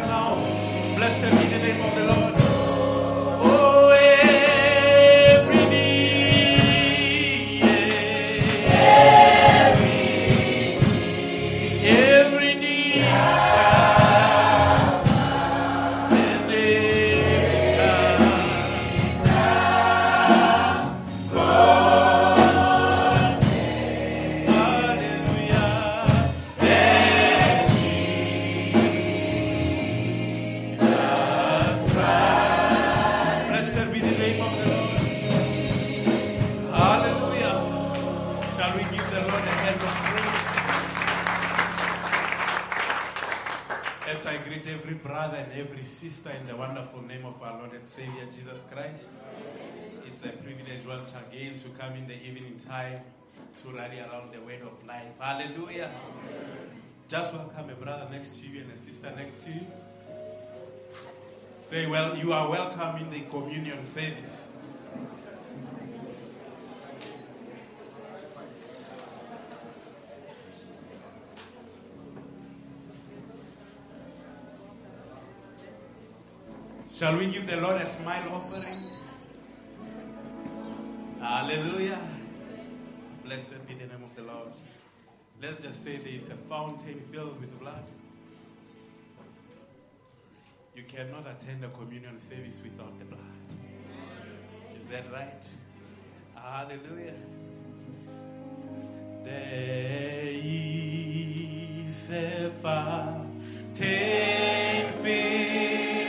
time now, blessed be the name of the Lord. Savior Jesus Christ. It's a privilege once again to come in the evening time to rally around the word of life. Hallelujah. Just welcome a brother next to you and a sister next to you. Say, well, you are welcome in the communion service. Shall we give the Lord a smile offering? Hallelujah. Blessed be the name of the Lord. Let's just say there is a fountain filled with blood. You cannot attend a communion service without the blood. Is that right? Hallelujah. There is a fountain filled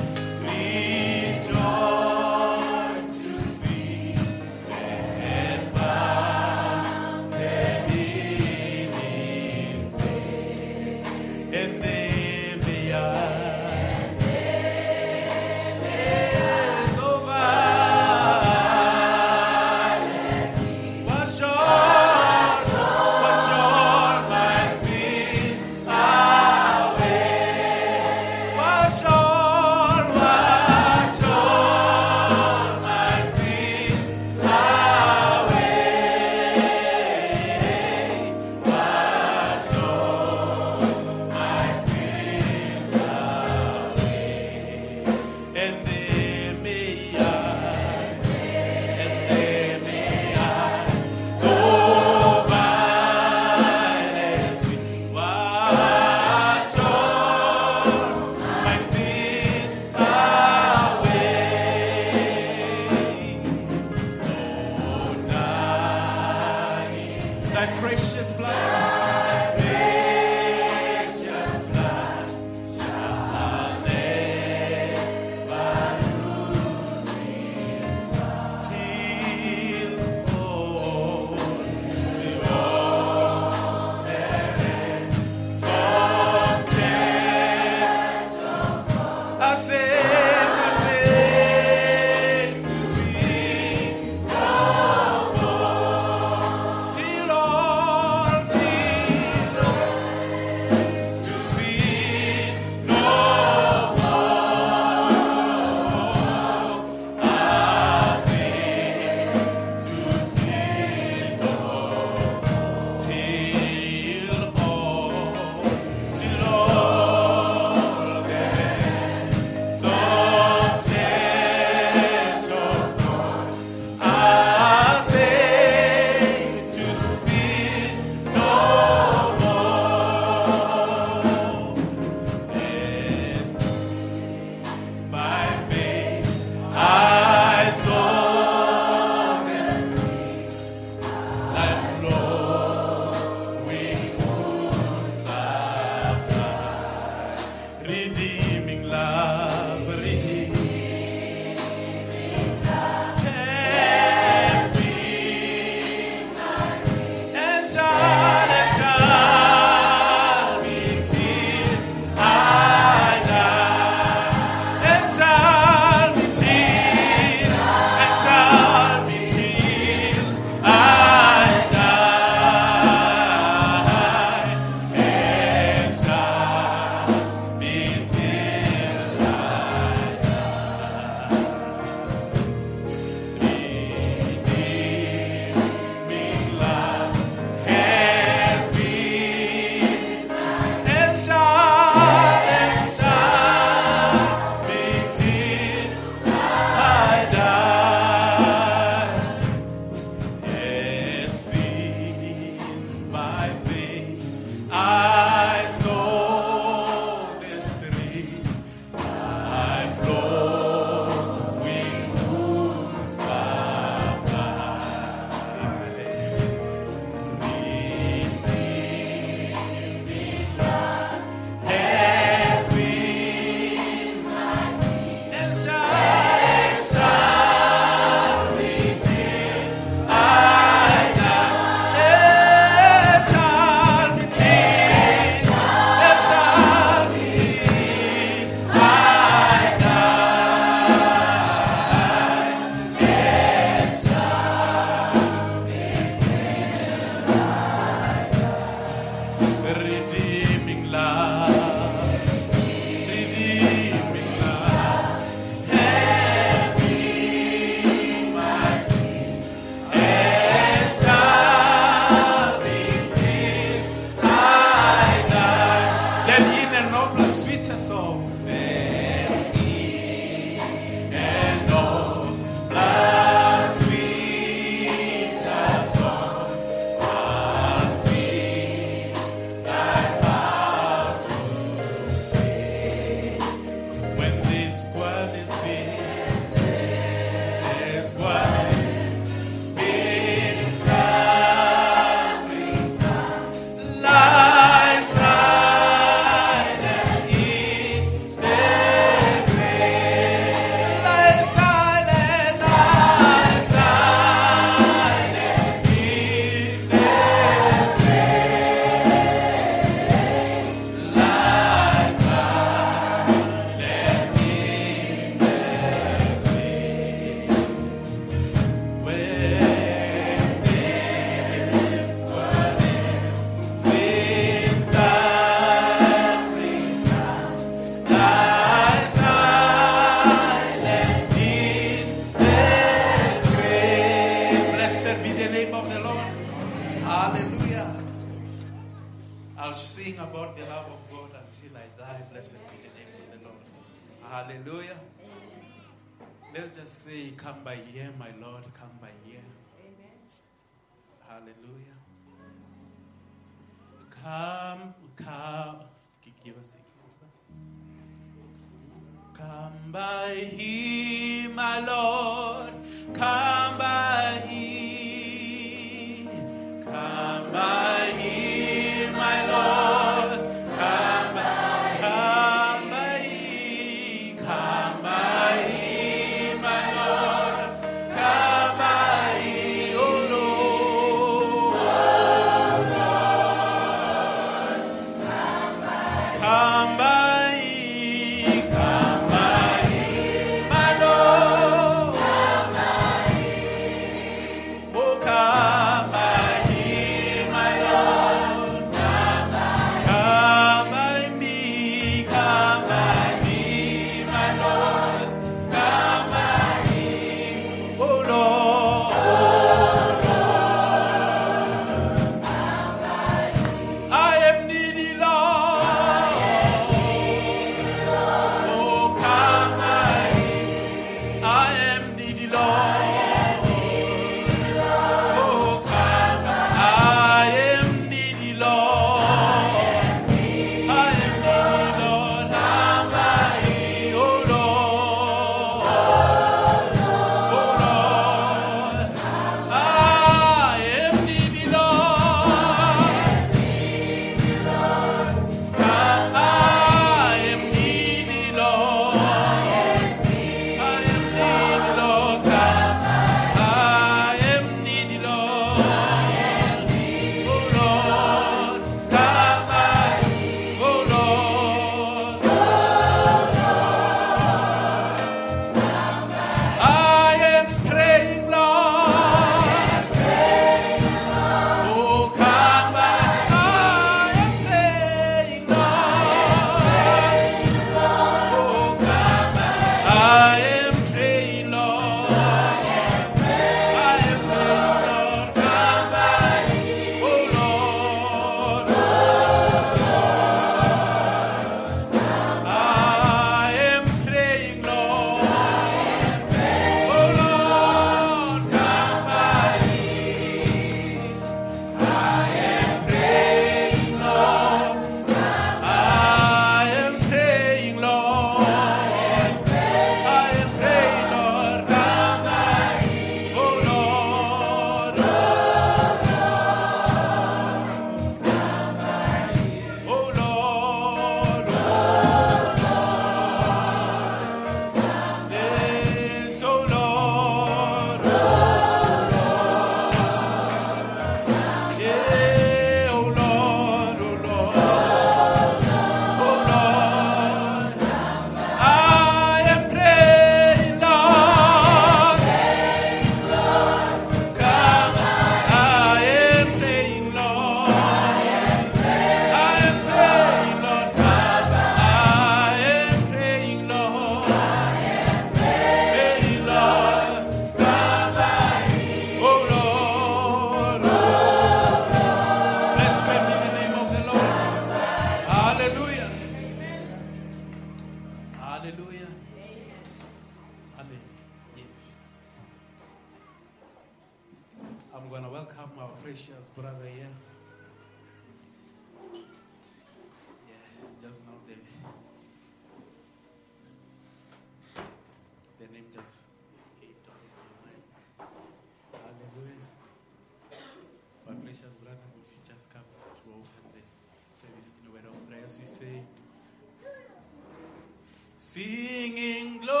Singing glory,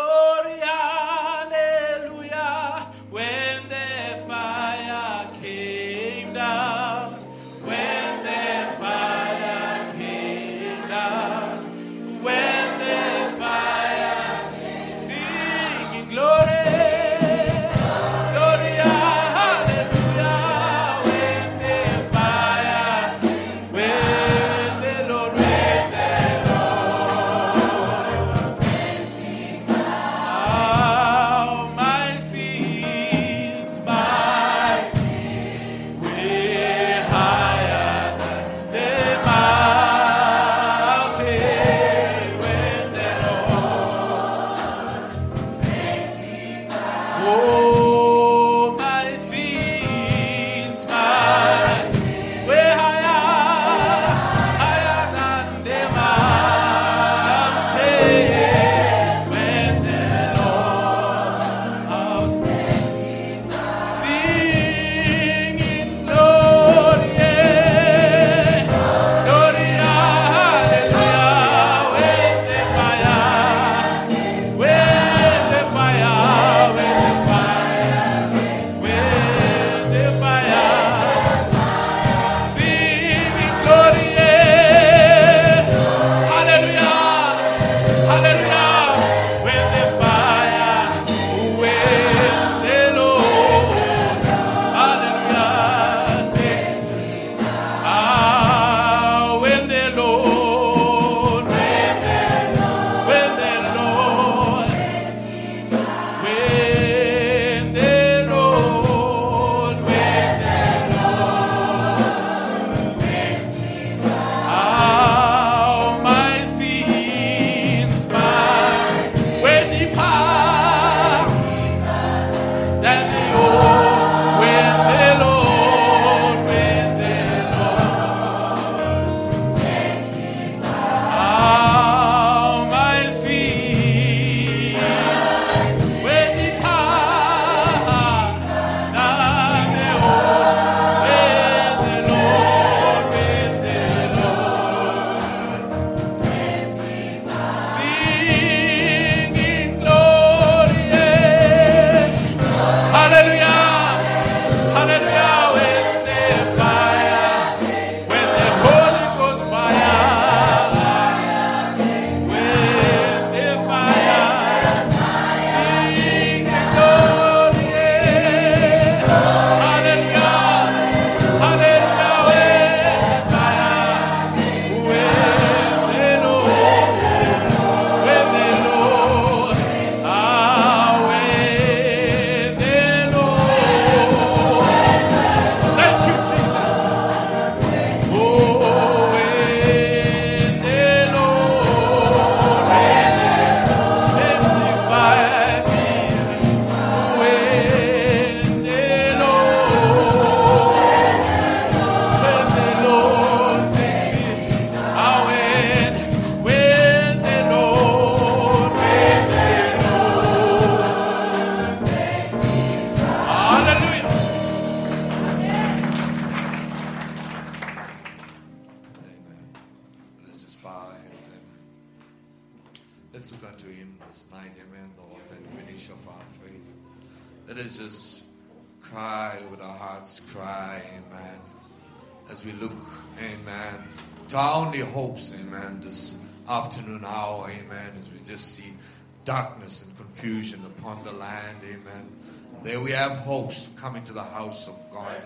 afternoon hour, Amen, as we just see darkness and confusion upon the land, Amen. There we have hopes coming to the house of God.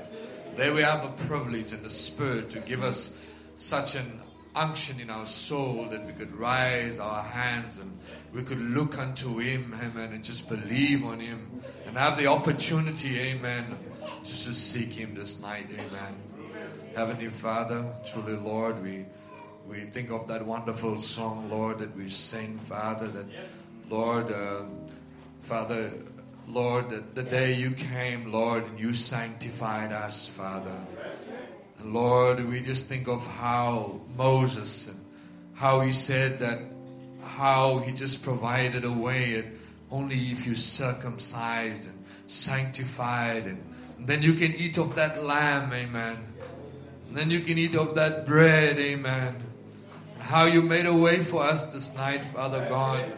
There we have a privilege and the Spirit to give us such an unction in our soul that we could rise our hands and we could look unto Him, amen, and just believe on Him and have the opportunity, amen, just to seek Him this night, amen. Heavenly Father, truly, Lord, we we think of that wonderful song, Lord, that we sing, Father, that, Lord, uh, Father, Lord, the, the day you came, Lord, and you sanctified us, Father. And Lord, we just think of how Moses and how he said that, how he just provided a way, and only if you circumcised and sanctified, and, and then you can eat of that lamb, amen. And then you can eat of that bread, amen. How you made a way for us this night, Father God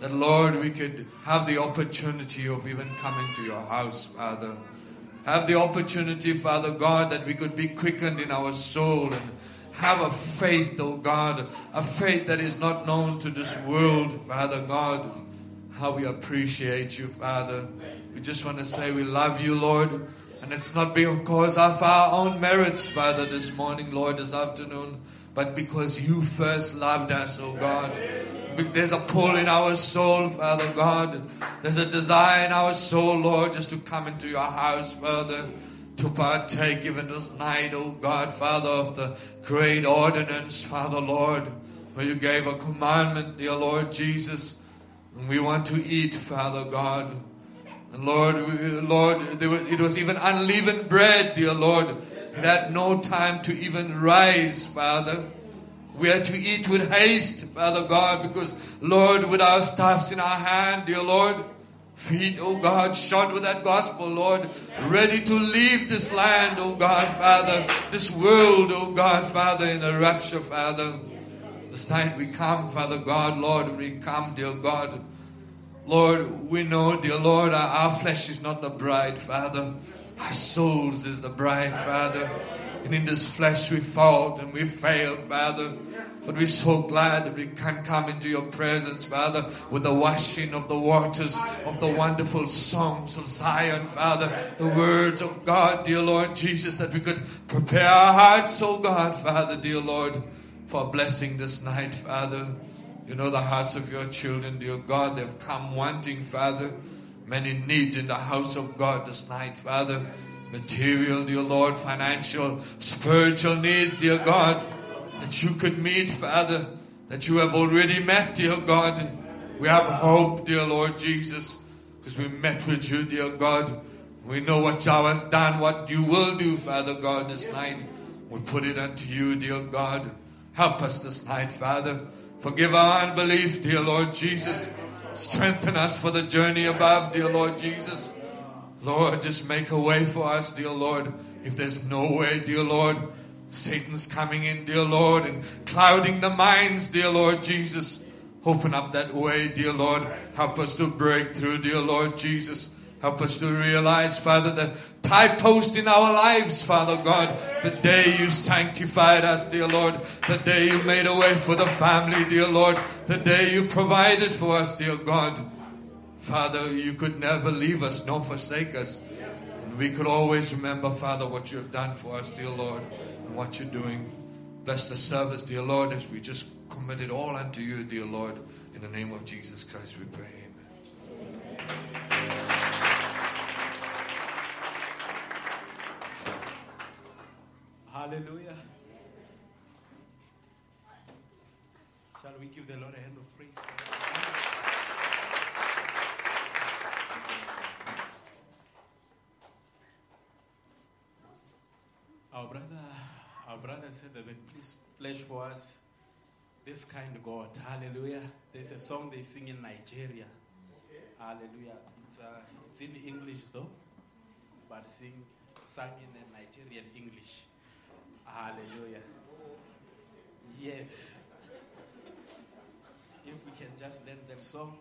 that Lord, we could have the opportunity of even coming to your house, Father. Have the opportunity, Father God, that we could be quickened in our soul and have a faith, oh God, a faith that is not known to this world, Father God. How we appreciate you, Father. We just want to say we love you, Lord. And it's not because of our own merits, Father, this morning, Lord, this afternoon, but because you first loved us, oh God. There's a pull in our soul, Father God. There's a desire in our soul, Lord, just to come into your house, Father, to partake even this night, oh God, Father, of the great ordinance, Father, Lord, where you gave a commandment, dear Lord Jesus. And we want to eat, Father God. And Lord, we, Lord, was, it was even unleavened bread, dear Lord. It had no time to even rise, Father. We are to eat with haste, Father God, because, Lord, with our staffs in our hand, dear Lord, feet, oh God, shod with that gospel, Lord, ready to leave this land, oh God, Father, this world, oh God, Father, in a rapture, Father. This night we come, Father God, Lord, we come, dear God. Lord, we know, dear Lord, our flesh is not the bride, Father. Our souls is the bride, Father. And in this flesh we fought and we failed, Father. But we're so glad that we can come into your presence, Father, with the washing of the waters of the wonderful songs of Zion, Father. The words of God, dear Lord Jesus, that we could prepare our hearts, oh God, Father, dear Lord, for blessing this night, Father. You know the hearts of your children, dear God. They've come wanting, Father, many needs in the house of God this night, Father. Material, dear Lord, financial, spiritual needs, dear God that you could meet, Father, that you have already met, dear God. We have hope, dear Lord Jesus, because we met with you, dear God. We know what thou hast done, what you will do, Father God, this night. We put it unto you, dear God. Help us this night, Father. Forgive our unbelief, dear Lord Jesus. Strengthen us for the journey above, dear Lord Jesus. Lord, just make a way for us, dear Lord. If there's no way, dear Lord, Satan's coming in, dear Lord, and clouding the minds, dear Lord Jesus. Open up that way, dear Lord. Help us to break through, dear Lord Jesus. Help us to realize, Father, the tie post in our lives, Father God. The day you sanctified us, dear Lord. The day you made a way for the family, dear Lord. The day you provided for us, dear God. Father, you could never leave us nor forsake us. And we could always remember, Father, what you have done for us, dear Lord and what you're doing. Bless the service, dear Lord, as we just commit it all unto you, dear Lord. In the name of Jesus Christ, we pray. Amen. Hallelujah. Shall we give the Lord a hand of praise? Our brother our brother said that please flesh for us this kind of God. Hallelujah. There's a song they sing in Nigeria. Hallelujah. It's, uh, it's in English though, but sing sung in Nigerian English. Hallelujah. Yes. If we can just let them song.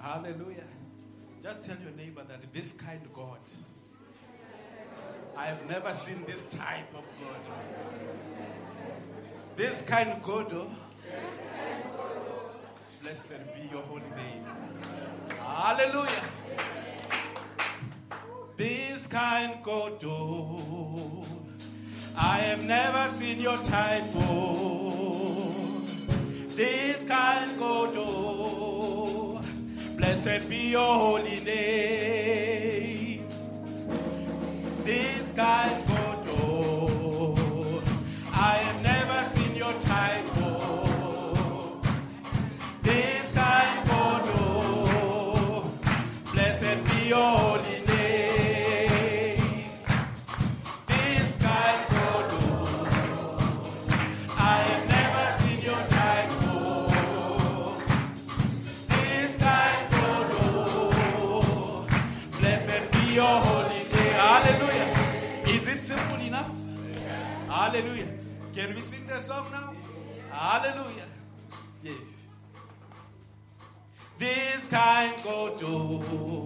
Hallelujah. Just tell your neighbor that this kind God, I have never seen this type of God. This kind God, oh, blessed be your holy name. Hallelujah this kind God oh. I have never seen your type oh. This kind God oh. Blessed be your holy name This kind God amor.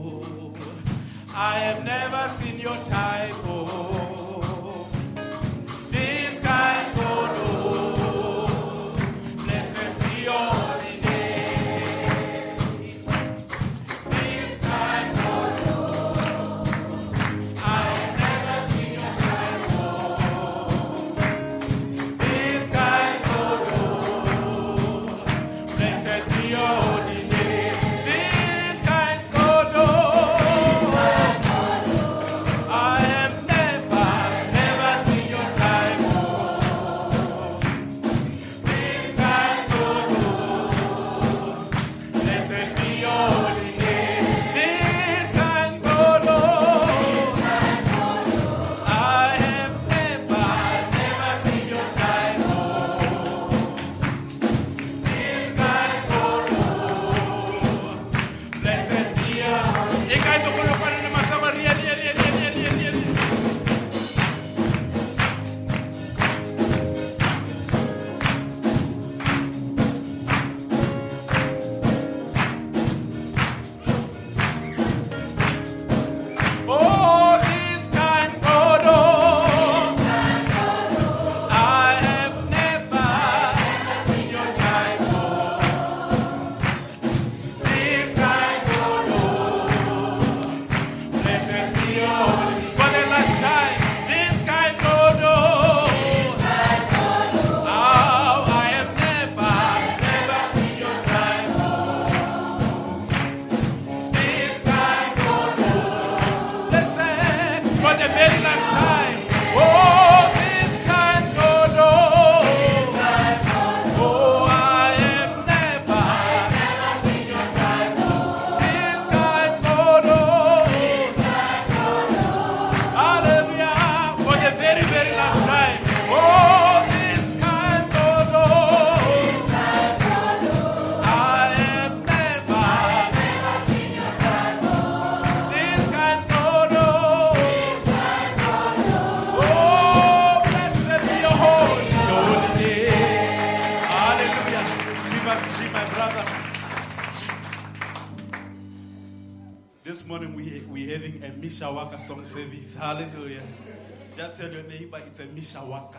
tell your neighbor it's a Mishawaka.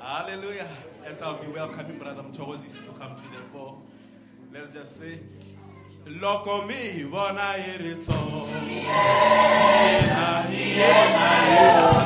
Hallelujah. Yes, I'll be welcoming Brother Mchogozi to come to the fore. Let's just say, Lokomi, Bona Iriso. Yeah, yeah, yeah, yeah.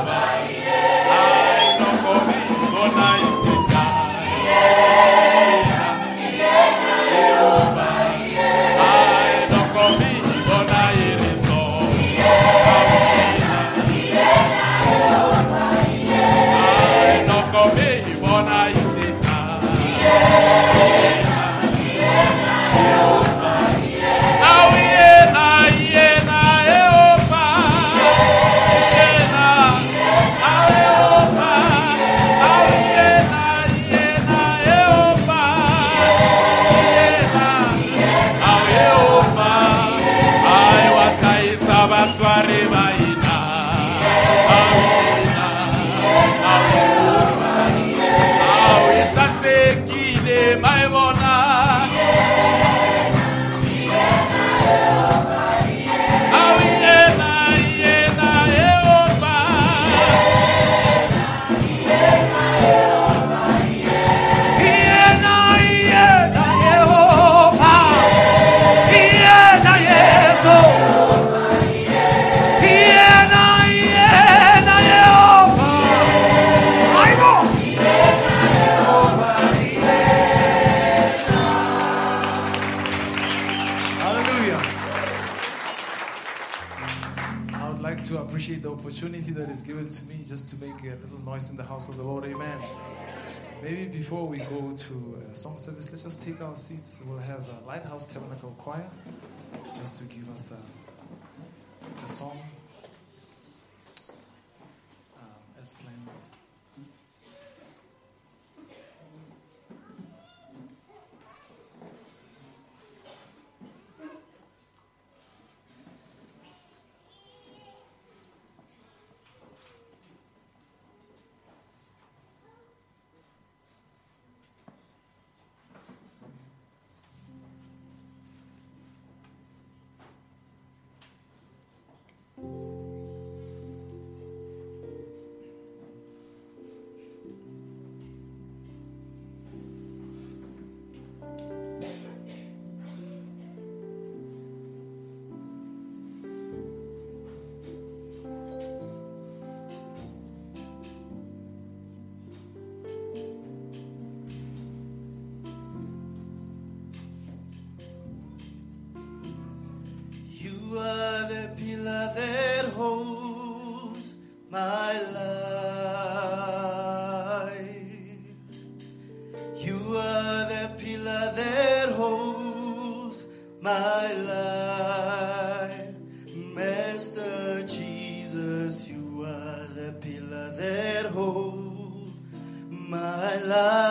My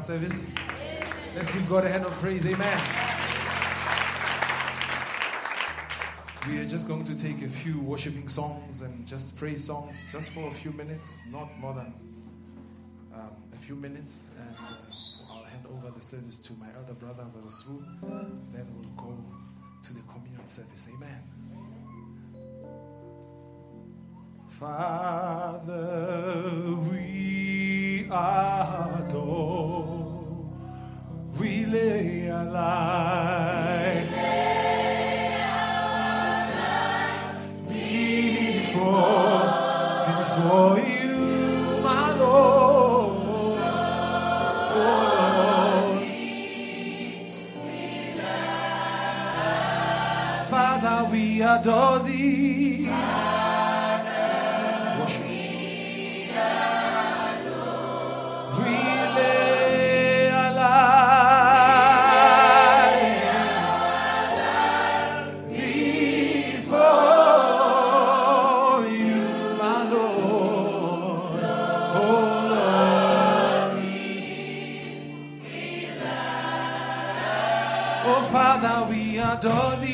Mishawaka service? Let's give God a hand of praise. Amen. We are just going to take a few worshiping songs and just praise songs just for a few minutes, not more than um, a few minutes. And uh, I'll hand over the service to my elder brother, Brother Swu. Then we'll go to the communion service. Amen. Father, we adore, we lay our life before, before you. Father, we adore thee. Adore.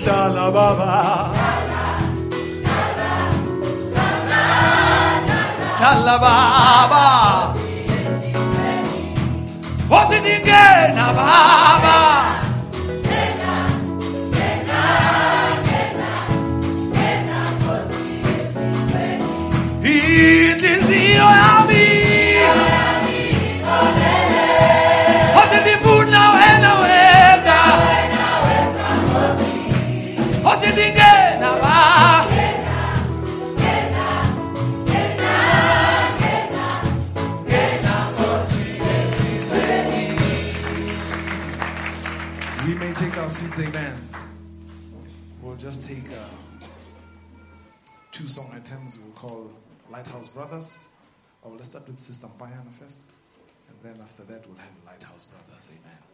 Shalababa. Shalababa. Was it in Baba? It is your just take uh, two song items we'll call Lighthouse Brothers. Or let's start with Sister Bayana first. And then after that, we'll have Lighthouse Brothers. Amen.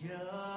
Yeah.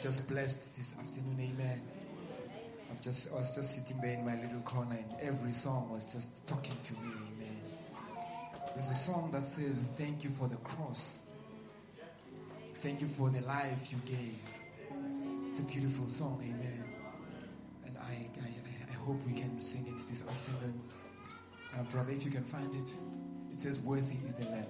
just blessed this afternoon. Amen. I'm just, I was just sitting there in my little corner, and every song was just talking to me. Amen. There's a song that says, Thank you for the cross. Thank you for the life you gave. It's a beautiful song. Amen. And I, I, I hope we can sing it this afternoon. Uh, brother, if you can find it, it says, Worthy is the Lamb.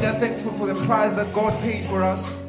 that thankful for the price that God paid for us.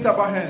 lift up our hands.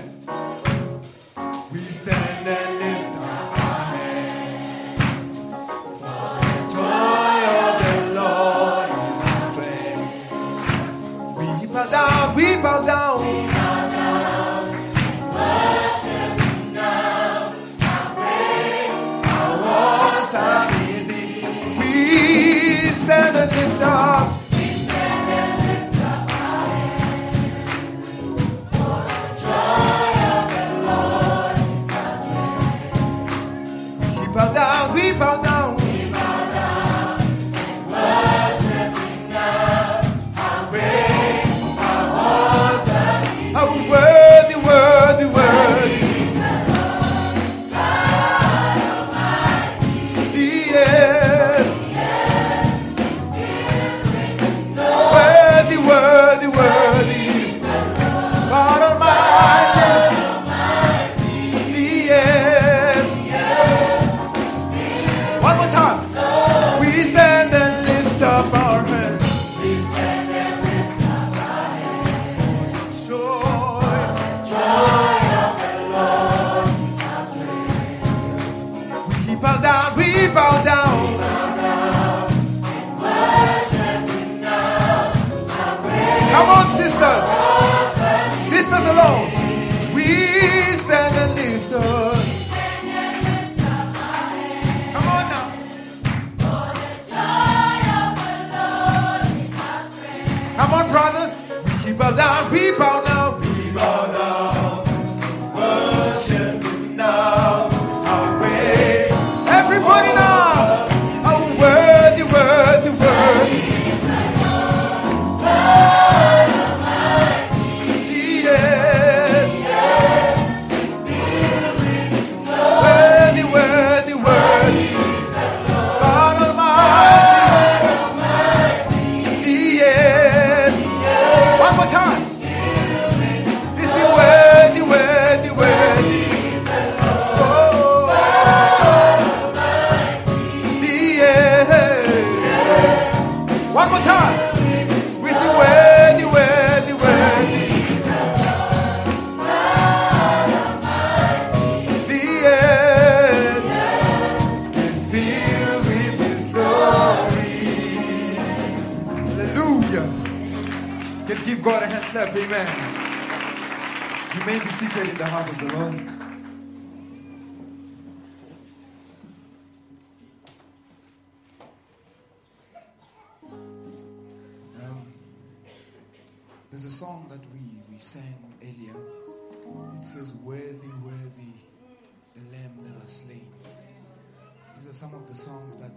the songs that,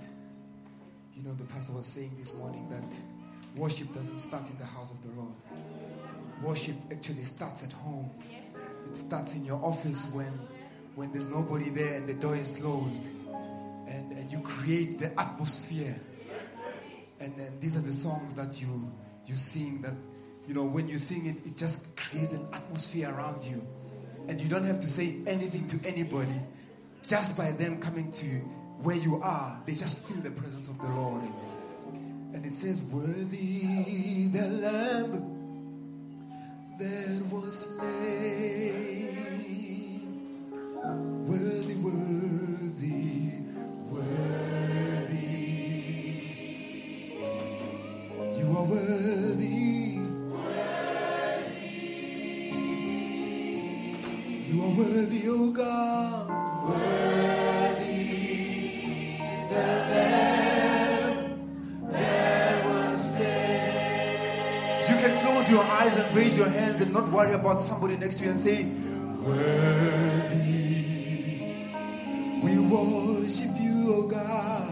you know, the pastor was saying this morning that worship doesn't start in the house of the Lord. Worship actually starts at home. It starts in your office when, when there's nobody there and the door is closed. And, and you create the atmosphere. And, then these are the songs that you, you sing that, you know, when you sing it, it just creates an atmosphere around you. And you don't have to say anything to anybody just by them coming to you, where you are, they just feel the presence of the Lord. And it says, Worthy the Lamb that was slain. Worthy, worthy, worthy. You are worthy. Worthy. You are worthy, O oh God. Worthy. close your eyes and raise your hands and not worry about somebody next to you and say, Worthy, we worship you, O oh God.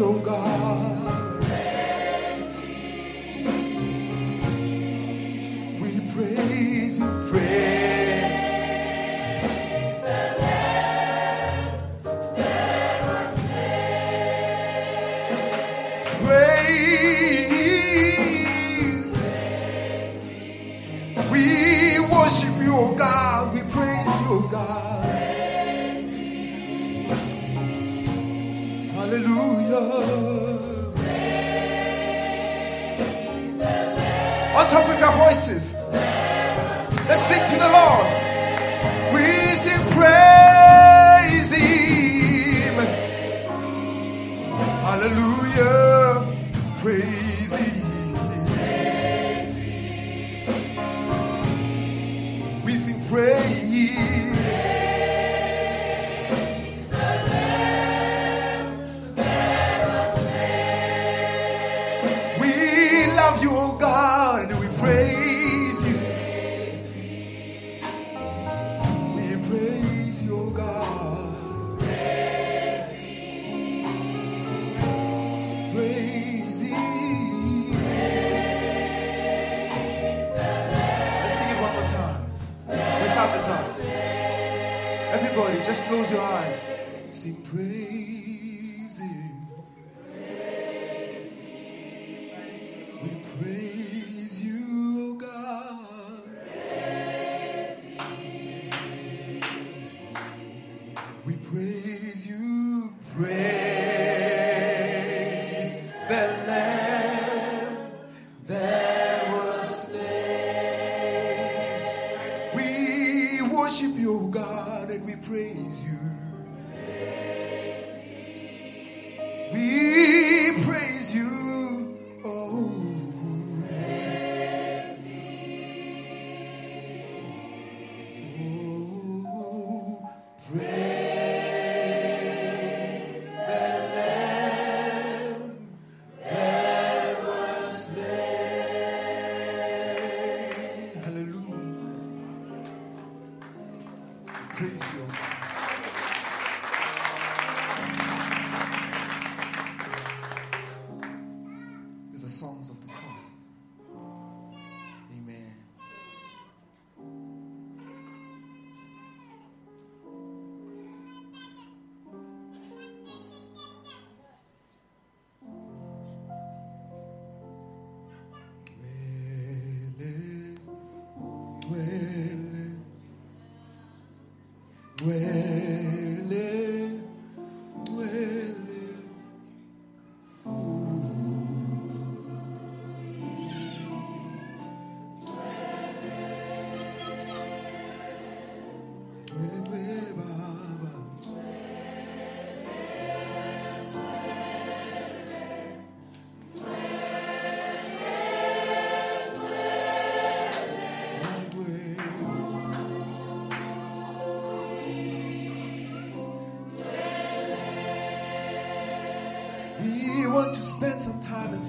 oh God.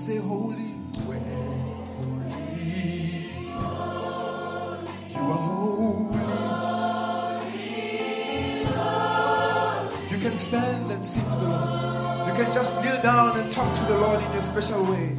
say holy when You can stand and sit to the Lord. You can just kneel down and talk to the Lord in a special way.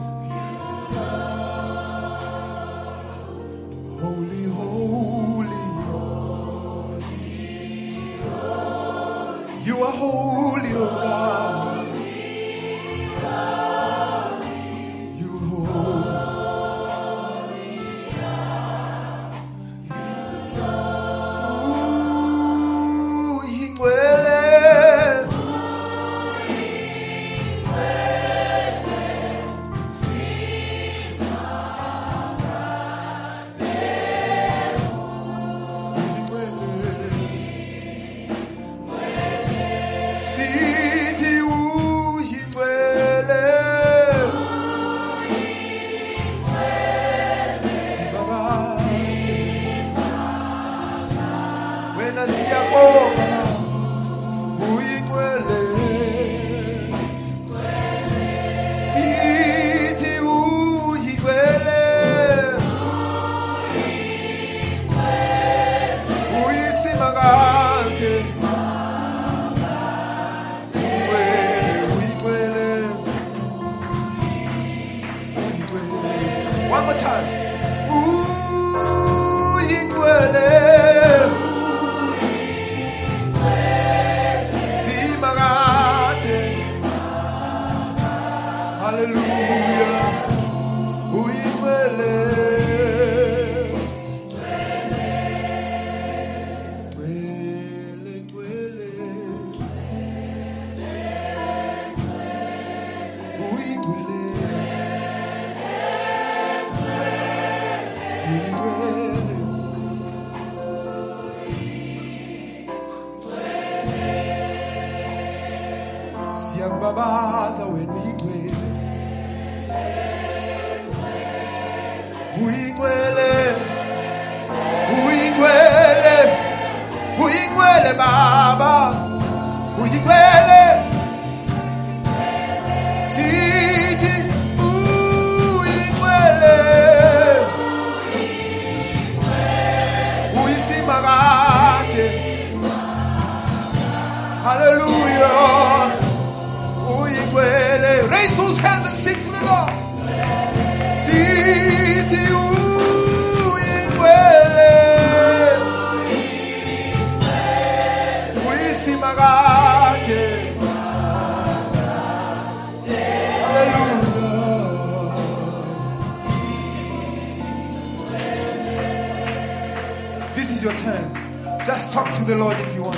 Lord if you want.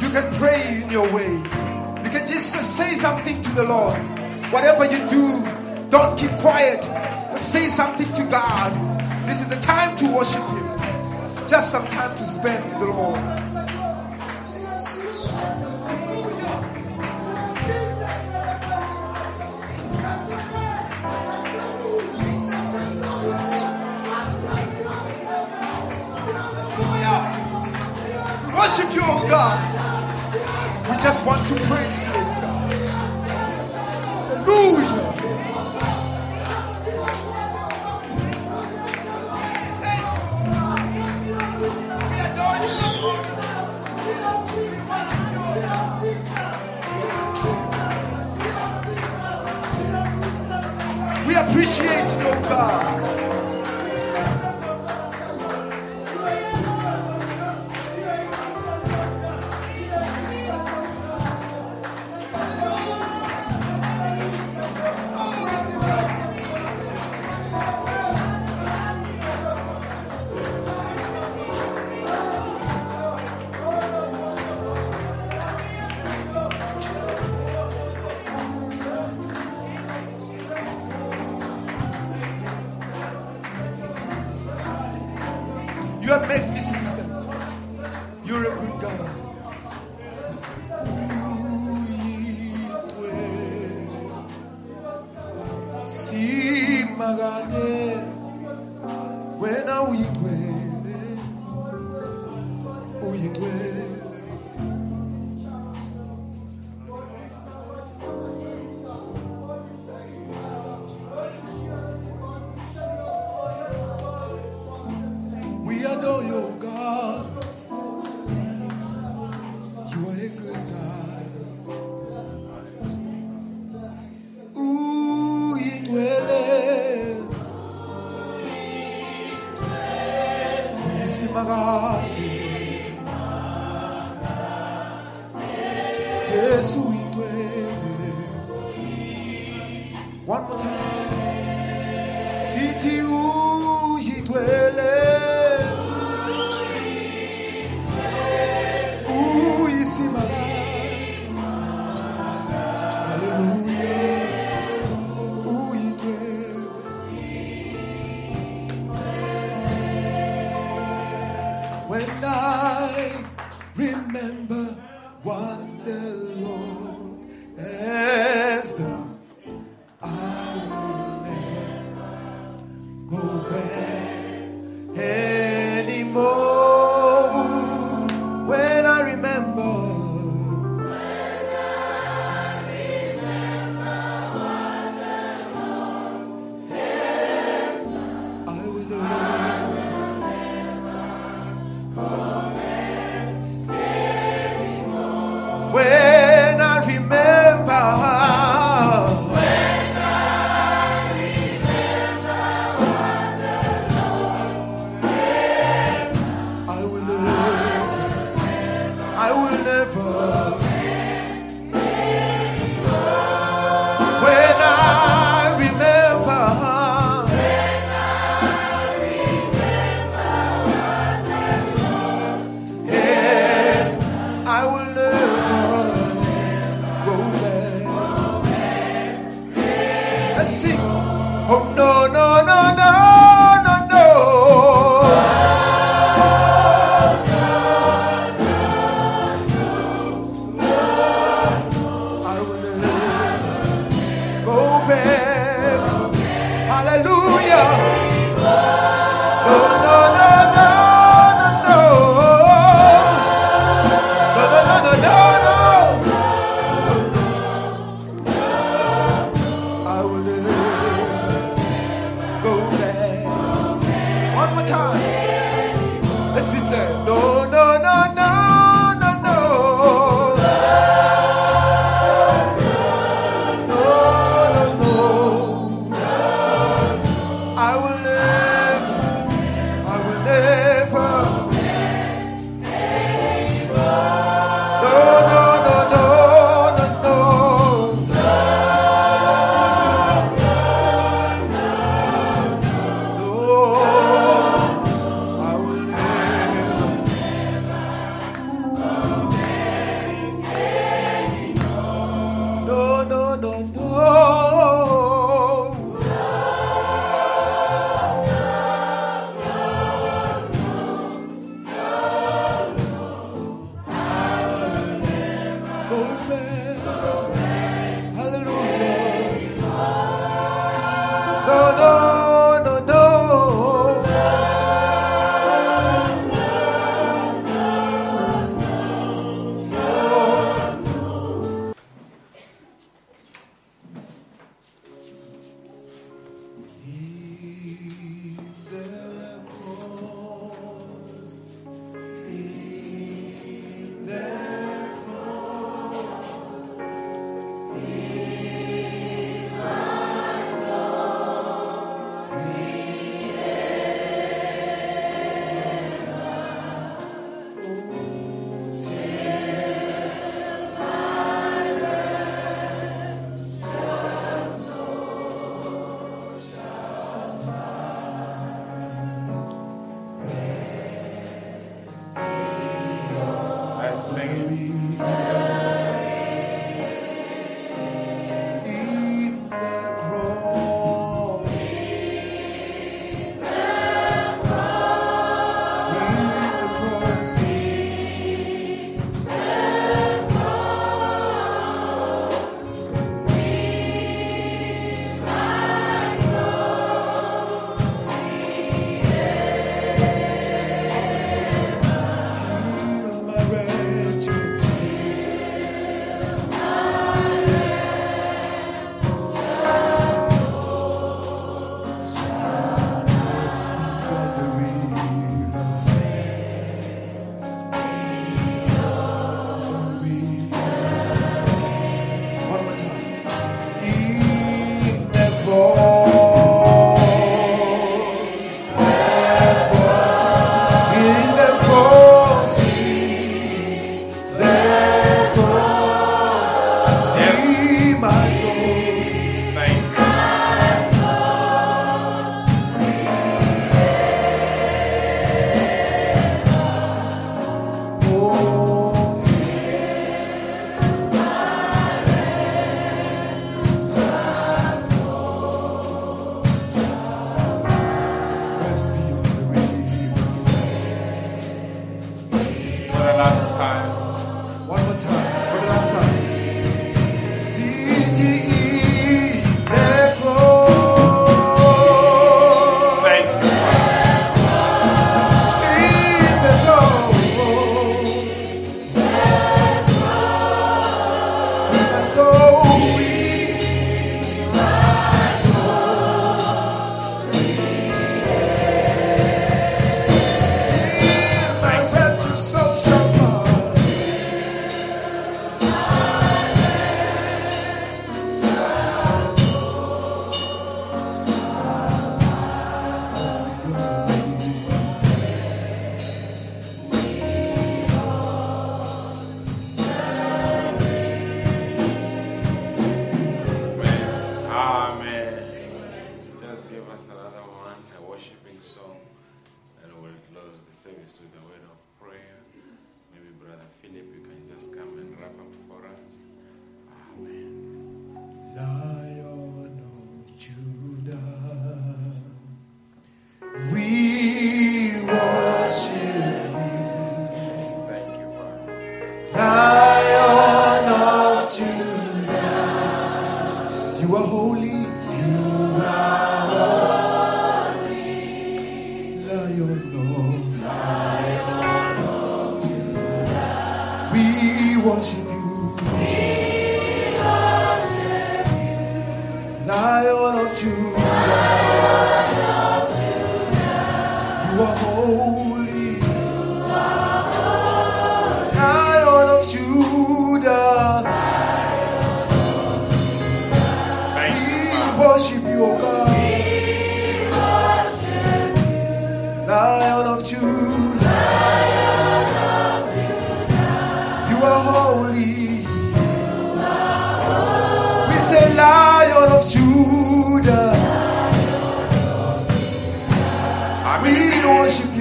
You can pray in your way. You can just say something to the Lord. Whatever you do, don't keep quiet. Just say something to God. This is the time to worship Him. Just some time to spend with the Lord. you, oh God. We just want to praise you, oh God. Hallelujah.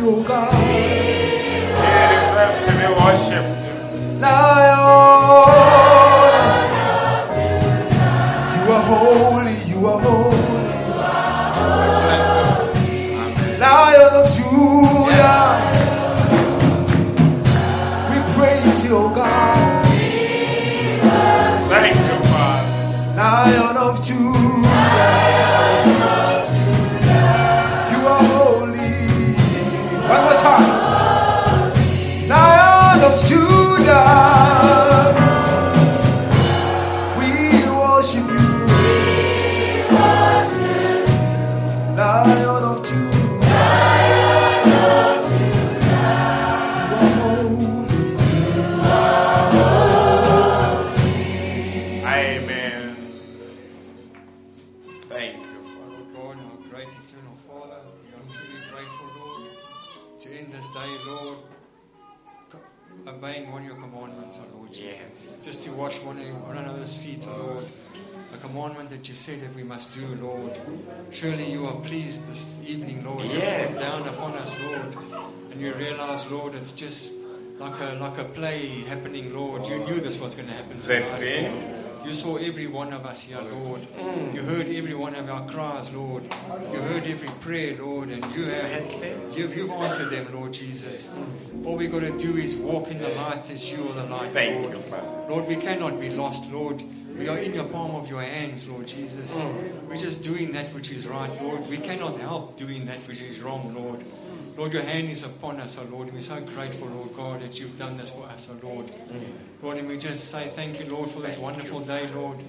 Worship you, O God. To be worshipped. Like a play happening, Lord. You knew this was going to happen. tonight, Lord. You saw every one of us here, Lord. You heard every one of our cries, Lord. You heard every prayer, Lord, and you have you've, you've answered them, Lord Jesus. All we got to do is walk in the light as you are the light, Lord. Lord, we cannot be lost, Lord. We are in your palm of your hands, Lord Jesus. We're just doing that which is right, Lord. We cannot help doing that which is wrong, Lord. Lord, your hand is upon us, oh Lord. And we're so grateful, Lord God, that you've done this for us, oh Lord. Lord, and we just say thank you, Lord, for this wonderful day, Lord.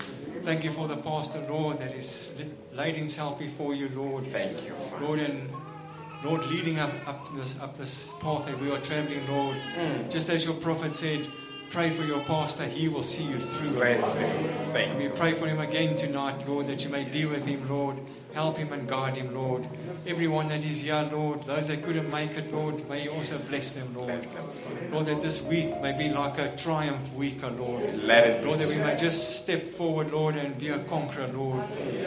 Thank you for the pastor, Lord, that has laid himself before you, Lord. Thank you. Lord, and Lord, leading us up to this up this path that we are traveling, Lord. Mm. Just as your prophet said, pray for your pastor, he will see you through. Thank you. Thank We pray for him again tonight, Lord, that you may be with him, Lord. Help him and guide him, Lord. Everyone that is here, Lord, those that couldn't make it, Lord, may you also bless them, Lord. Lord, that this week may be like a triumph week, Lord. Let it be Lord, that we may just step forward, Lord, and be a conqueror, Lord.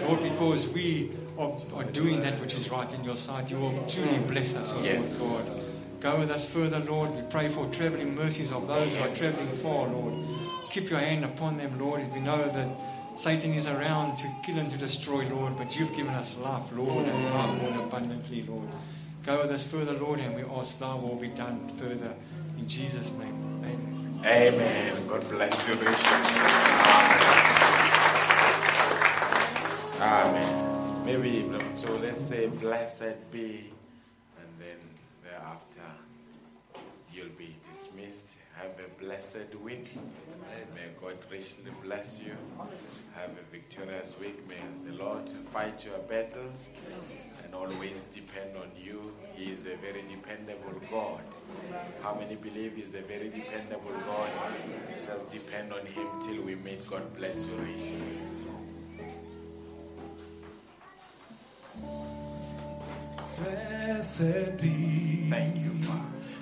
Lord, because we are, are doing that which is right in your sight. You will truly bless us, oh Yes. Lord God. Go with us further, Lord. We pray for traveling mercies of those who are traveling far, Lord. Keep your hand upon them, Lord. as We know that Satan is around to kill and to destroy, Lord, but you've given us life, Lord, and life more abundantly, Lord. Go with us further, Lord, and we ask thy will be done further. In Jesus' name, amen. Amen. God bless you, Bishop. Amen. Maybe so. Let's say, "Blessed be," and then thereafter you'll be dismissed. Have a blessed week. May God richly bless you. Have a victorious week. May the Lord fight your battles and always depend on you. He is a very dependable God. How many believe He's a very dependable God? Just depend on Him till we meet. God bless you richly. Blessed be, Thank you, Father.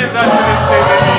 are proclaiming that